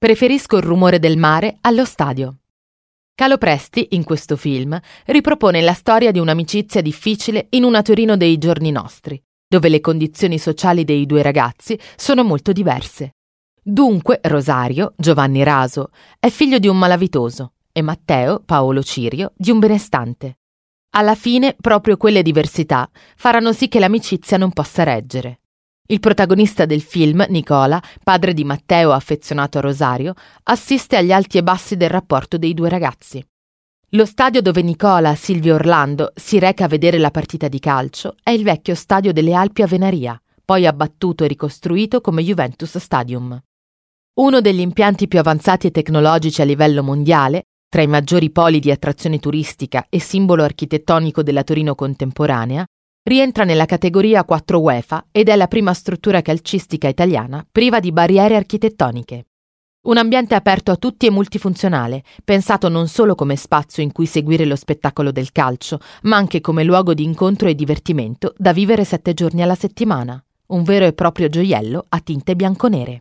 Preferisco il rumore del mare allo stadio. Calo Presti, in questo film, ripropone la storia di un'amicizia difficile in una Torino dei giorni nostri, dove le condizioni sociali dei due ragazzi sono molto diverse. Dunque, Rosario, Giovanni Raso, è figlio di un malavitoso e Matteo, Paolo Cirio, di un benestante. Alla fine, proprio quelle diversità faranno sì che l'amicizia non possa reggere. Il protagonista del film, Nicola, padre di Matteo affezionato a Rosario, assiste agli alti e bassi del rapporto dei due ragazzi. Lo stadio dove Nicola, Silvio Orlando si reca a vedere la partita di calcio è il vecchio stadio delle Alpi a Venaria, poi abbattuto e ricostruito come Juventus Stadium. Uno degli impianti più avanzati e tecnologici a livello mondiale, tra i maggiori poli di attrazione turistica e simbolo architettonico della Torino contemporanea, rientra nella categoria 4 UEFA ed è la prima struttura calcistica italiana priva di barriere architettoniche. Un ambiente aperto a tutti e multifunzionale, pensato non solo come spazio in cui seguire lo spettacolo del calcio, ma anche come luogo di incontro e divertimento da vivere sette giorni alla settimana. Un vero e proprio gioiello a tinte bianconere.